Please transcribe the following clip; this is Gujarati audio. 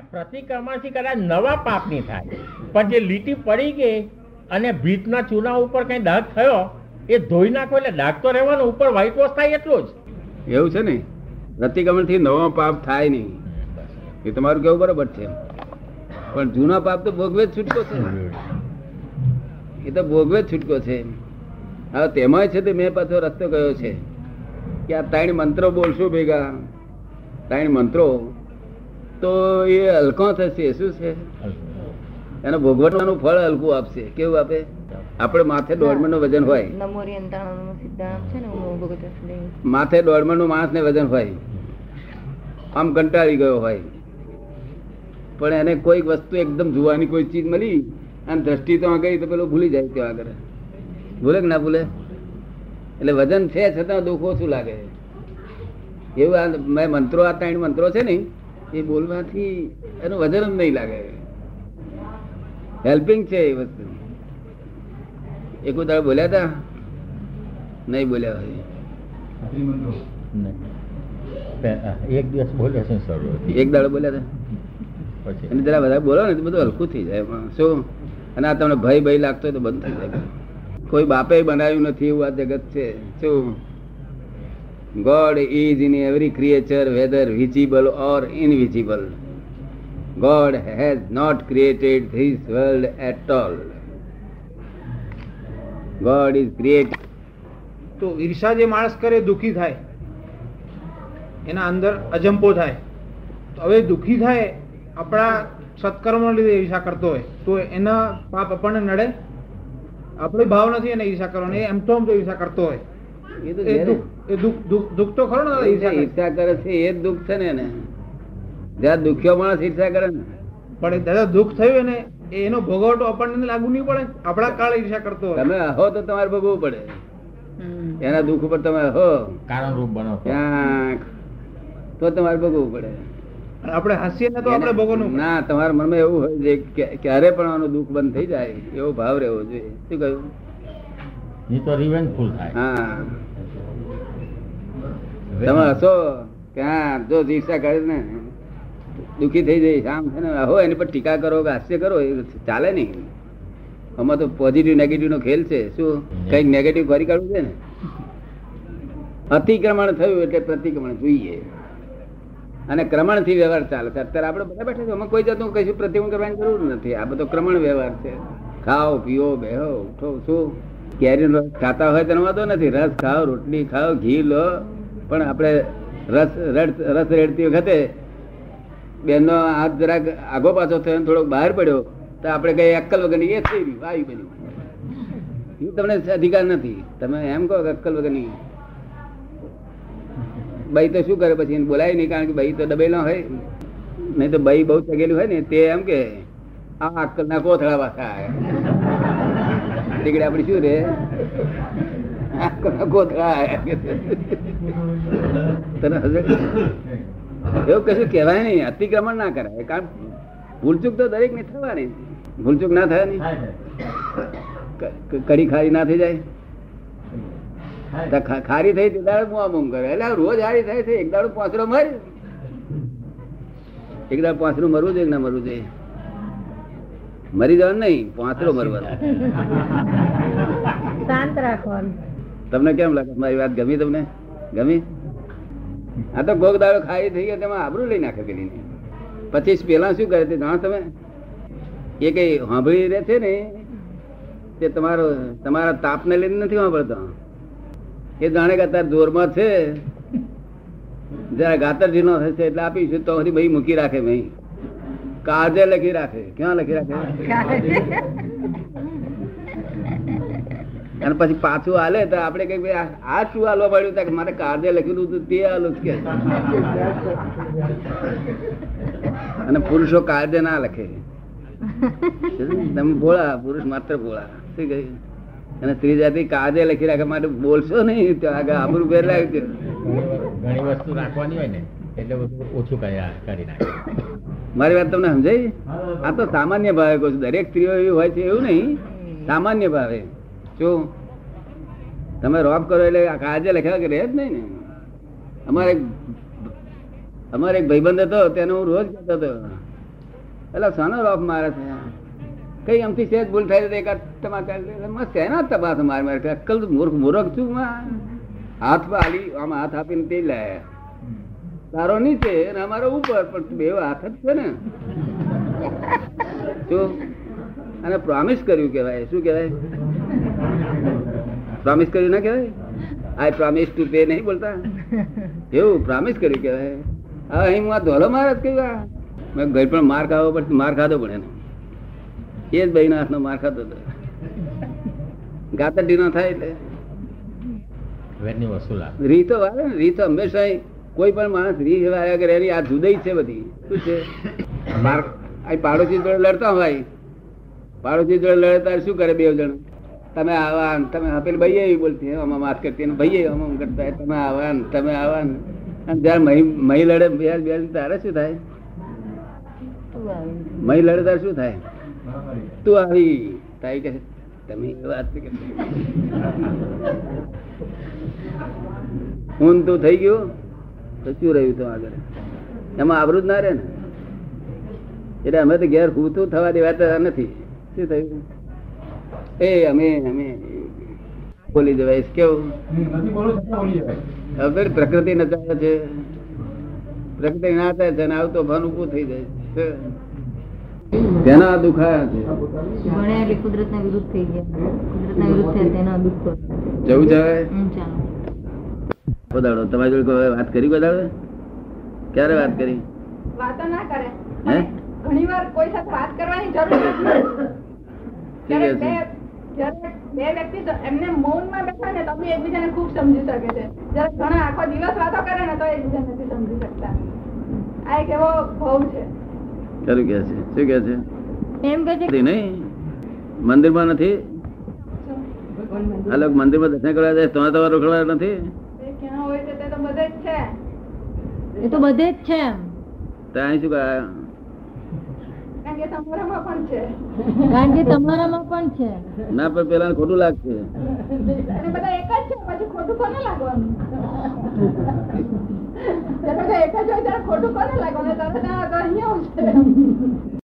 પ્રતિક્રમણથી કદાચ નવા પાપની થાય. પણ જે લીટી પડી ગઈ અને ભીતના ચૂના ઉપર કઈ ડાઘ થયો, એ ધોઈ નાખો એટલે ડાઘ તો રહેવાનો, ઉપર વ્હાઈટ વોશ થાય એટલો જ. એવું છે ને? પ્રતિક્રમણથી નવો પાપ થાય નહીં. એ તમારું કેવું બરોબર છે? પણ જૂના પાપ તો ભોગવે છૂટકો છે. એ તો ભોગવે છૂટકો છે. હવે તેમાં છે તે મેં પાછો રસ્તો કયો છે? કે આ ત્રણ મંત્રો બોલશું ભેગા? ત્રણ મંત્રો? તો એ હલકો થશે શું છે? એનો ભોગવવાનું ફળ હલકું આપશે. કેવું આપે? આપણે માથે દોઢમણનું વજન હોય માથે દોઢમણનું માણસ ને વજન હોય. આમ કંટાળી ગયો હોય. પણ એને કોઈક વસ્તુ એકદમ જોવાની કોઈ ચીજ મળી અને દ્રષ્ટિ તો ગઈ તો પેલો ભૂલી જાય ત્યાં આગળ. ભૂલે કે ના ભૂલે? એટલે વજન છે છતાં દુઃખ ઓછું લાગે? એવું આ મેં મંત્રો આ ત્રણ મંત્રો છે ને એ બોલવાથી એનું વજન જ નહીં લાગે. હેલ્પિંગ છે એ વસ્તુ. એક દાડો બોલ્યા હતા નહીં બોલ્યા હોય. એક દિવસ બોલ્યા છે સર એક દાડો બોલ્યા હતા પછી. અને જરા બધા બોલો ને તો બધું હલકું થઈ જાય. શું? અને આ તમને ભય ભય લાગતો હોય તો બંધ થઈ જાય. કોઈ બાપે બનાવ્યું નથી એવું આ જગત છે. શું? God is in every creature whether visible or invisible God has not created this world at all God is create તો ઈર્ષા જે માણસ કરે, દુઃખી થાય. એના અંદર અજંપો થાય. તો હવે દુઃખી થાય, આપણા સત્કર્મો લીધે ઈર્ષા કરતો હોય, તો એના પાપ આપણને નડે? આપણે ભાવ નથી એને ઈર્ષા કરવાની, એમ તો એમ તો ઈર્ષા કરતો હોય. એ તો એ જેને- દુઃખ એ દુઃખ દુઃખ દુઃખ તો ખરો ને ઈર્ષા કરે. છે એ જ દુઃખ છે ને એને. જ્યાં દુખ્યો માણસ ઈર્ષા કરે ને. પણ દાદા દુઃખ થયું ને એનો ભોગવટો આપણને લાગુ નહીં પડે. આપણા કાળે ઈર્ષા કરતો તમે હો તો તમારે ભોગવવું પડે. એના દુઃખ ઉપર તમે હો કારણ રૂપ બનો તો. તમારે ભોગવવું પડે. આપણે હસીએ ને તો આપણે ભોગવવાનું ના તમારા મનમાં એવું હોય છે કે ક્યારે પણ આનું દુઃખ બંધ થઈ જાય એવો ભાવ રહેવો જોઈએ. શું કહ્યું? નહીં તો રિવેન્જફુલ થાય. હા. તમે હસો કે હા જો ઈર્ષા કરે ને દુઃખી થઈ જઈશ આમ છે ને હો એની પર ટીકા કરો કે હાસ્ય કરો એ ચાલે નહીં. આમાં તો પોઝિટિવ નેગેટિવ નો ખેલ છે. શું? કંઈક નેગેટિવ કરી કાઢવું છે ને? અતિક્રમણ થયું એટલે પ્રતિક્રમણ જોઈએ. અને ક્રમણથી વ્યવહાર ચાલે છે. અત્યારે આપણે બધા બેઠા છે અમે કોઈ જાતનું કશું પ્રતિક્રમણ કરવાની જરૂર નથી. આ બધો ક્રમણ વ્યવહાર છે. ખાઓ પીઓ બેહો ઉઠો શું? કેરીનો રસ ખાતા હોય તેનો વાંધો નથી. રસ ખાઓ, રોટલી ખાઓ, ઘી લો. પણ આપણે રસ રસ રેડતી વખતે બેનનો હાથ જરાક આગો પાછો થયો થોડોક બહાર પડ્યો, તો આપણે કઈ અક્કલ વગરની એ થઈ રહ્યું વાયુ બન્યું તમને અધિકાર નથી. તમે એમ કહો કે અક્કલ વગરની. બાઈ તો શું કરે પછી? એને બોલાય નહીં કારણ કે બાઈ તો દબેલો હોય. નહીં તો બાઈ બહુ ચગેલું હોય ને, તે એમ કે, આ અક્કલ ના કોથળા પાછા તીકડે આપડે શું રે? તને એવું કશું કહેવાય નહીં અતિક્રમણ ના કરાય. કારણ ભૂલચૂક તો દરેક ને થવાની. ભૂલચૂક ના થાય નહીં કડી ખારી ના થઈ જાય? ખારી થઈ દાડે મુઆ બૂમ કરે. એટલે રોજ હારી થાય છે. એક દાડો પાંચરો મર. એક દાડો પાંચરું મરવું જોઈએ ના મરવું જોઈએ. મરી જવાનું નહીં પાંચરો મરવાનું. શાંત રાખવાનું. તમને કેમ લાગે? મારી વાત ગમી તમને? ગમી? આ તો ગોગ દાડો ખાઈ થઈ ગયો તેમાં આબરૂ લઈ નાખે પેલી પછી પેલા શું કરે તે જાણો તમે? એ કઈ સાંભળી રહે છે ને? તે તમારો તમારા તાપને લઈને નથી સાંભળતો? એ જાણે કે અત્યારે જોરમાં છે. જરા ગાતર ઢીલો થશે એટલે આપીશું તો હજી ભાઈ મૂકી રાખે ભાઈ કાળજે લખી રાખે. ક્યાં લખી રાખે? અને પછી પાછું હાલે તો આપણે કઈ આ- શું હાલવા તા કે મારે કાજે લખેલું હતું તે હાલું કે. અને પુરુષો કાજે ના લખે. તમે ભોળા, પુરુષ માત્ર ભોળા. શું કહ્યું? અને સ્ત્રી જાતિ કાળજે લખી રાખે માટે બોલશો નહીં આગળ આબરૂ ફેર લાગ્યું ઘણી વસ્તુ રાખવાની હોય ને એટલે ઓછું કરી કરી નાખે. મારી વાત તમને સમજાઈ? આ તો સામાન્ય ભાવે કહું છું. દરેક સ્ત્રીઓ એવી હોય છે એવું નહીં. સામાન્ય ભાવે. શું તમે રોપ કરો એટલે આ કાજે લખ્યા કે રહે જ નહીં ને. અમારે અમારે એક ભાઈબંધ હતો તેને હું રોજ કહેતો હતો. એટલે શાનો રોપ મારે છે? કઈ આમથી સેજ ભૂલ થાય તો એકાદ તમાચા શેના તપાસ માર. માર અક્કલ મૂર્ખ મૂર્ખ છું હાથ પર આમ હાથ આપીને તે લાયા તારો નીચે અને અમારો ઉપર, પણ બે હાથ જ છે ને. જો, અને પ્રોમિસ કર્યું કહેવાય. શું કહેવાય? પ્રોમિસ કર્યું ના કહેવાય? આઈ પ્રોમિસ ટુ પે નહીં બોલતા? એવું પ્રોમિસ કર્યું કહેવાય. હવે અહીં હું આ ધોલો માર જ કહ્યું મેં ઘર પણ માર ખાવો પડશે માર ખાધો પડે એને. એ જ બહેના હાથનો માર ખાધો હતો ગાતરડી ઢીનો થાય એટલે. રીતો વાળે ને રીતો હંમેશા કોઈ પણ માણસ રીત વાળ્યા કરે એની આ જુદાઈ છે બધી. શું છે? પાડોશી જોડે લડતા હોય. પાડોશી જોડે લડે તાર શું કરે બે જણ? તમે આવા તમે આપેલ પેલી ભાઈ એવી બોલતી હે, આમાં માફ કરતી ને ભાઈ આમ કરતા તમે આવા તમે આવા ને. અને જયારે મહી મહી લડે બે બે તારે શું થાય? મહી લડે ત્યારે શું થાય? તું આવી. તાઈ કે તમે વાત. હું તું થઈ ગયું. તો શું રહ્યું તો આગળ. એમાં આબરૂ જ ના રહે ને. એટલે અમે તો ઘેર હૂતું થવા દેવાતા નથી. શું થયું? એ અમે અમે બોલી જવાય કેવું? હવે પ્રકૃતિ નચાવે છે. પ્રકૃતિ નાચે છે ને આવતો ભાન ઉભું થઈ જાય. છે તેના દુખાયા છે? કુદરતના વિરુદ્ધ થઈ ગયા કુદરતના વિરુદ્ધ થયા તેના દુઃખો જવું હમ, બધાડો તમારી જોડે કોઈ વાત કરી બધાડે ક્યારે વાત કરી? વાતો ના કરે. હે? ઘણીવાર કોઈ સાથે વાત કરવાની જરૂર નથી. બે વ્યક્તિ એમને મૌનમાં બેઠા ને તો બી એકબીજાને ખૂબ સમજી શકે છે. જ્યારે ઘણા આખો દિવસ વાતો કરે ને તો એકબીજાને નથી સમજી શકતા. આ એક એવો ભાવ છે. ખરું કે છે. શું કે છે? એમ કે છે નહીં. મંદિરમાં નથી? લોકો મંદિરમાં દર્શન કરવા જાય તો તમારે રોકડા નથી? તે ક્યાં હોય છે? તે તો બધે જ છે. એ તો બધે જ છે ત્યાં શું? કારણ કે તમારામાં પણ છે. કારણ કે તમારામાં પણ છે. ના પણ પેલા ખોટું લાગશે. અને બધા એક જ છે પછી ખોટું કોને લાગવાનું?